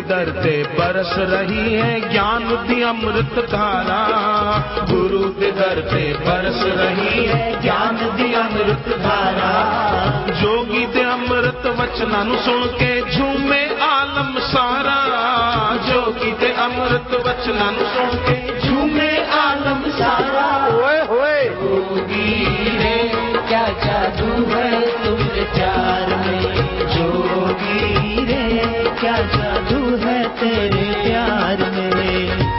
दरते बरस रही है ज्ञान की अमृत धारा। गुरु के दरते बरस रही है ज्ञान की अमृत धारा। जोगी ते अमृत वचना सुन के झूमे आलम सारा। जोगी ते अमृत वचना सुन के झूमे आलम सारा। होए होए जोगी रे क्या जादू है? Tem.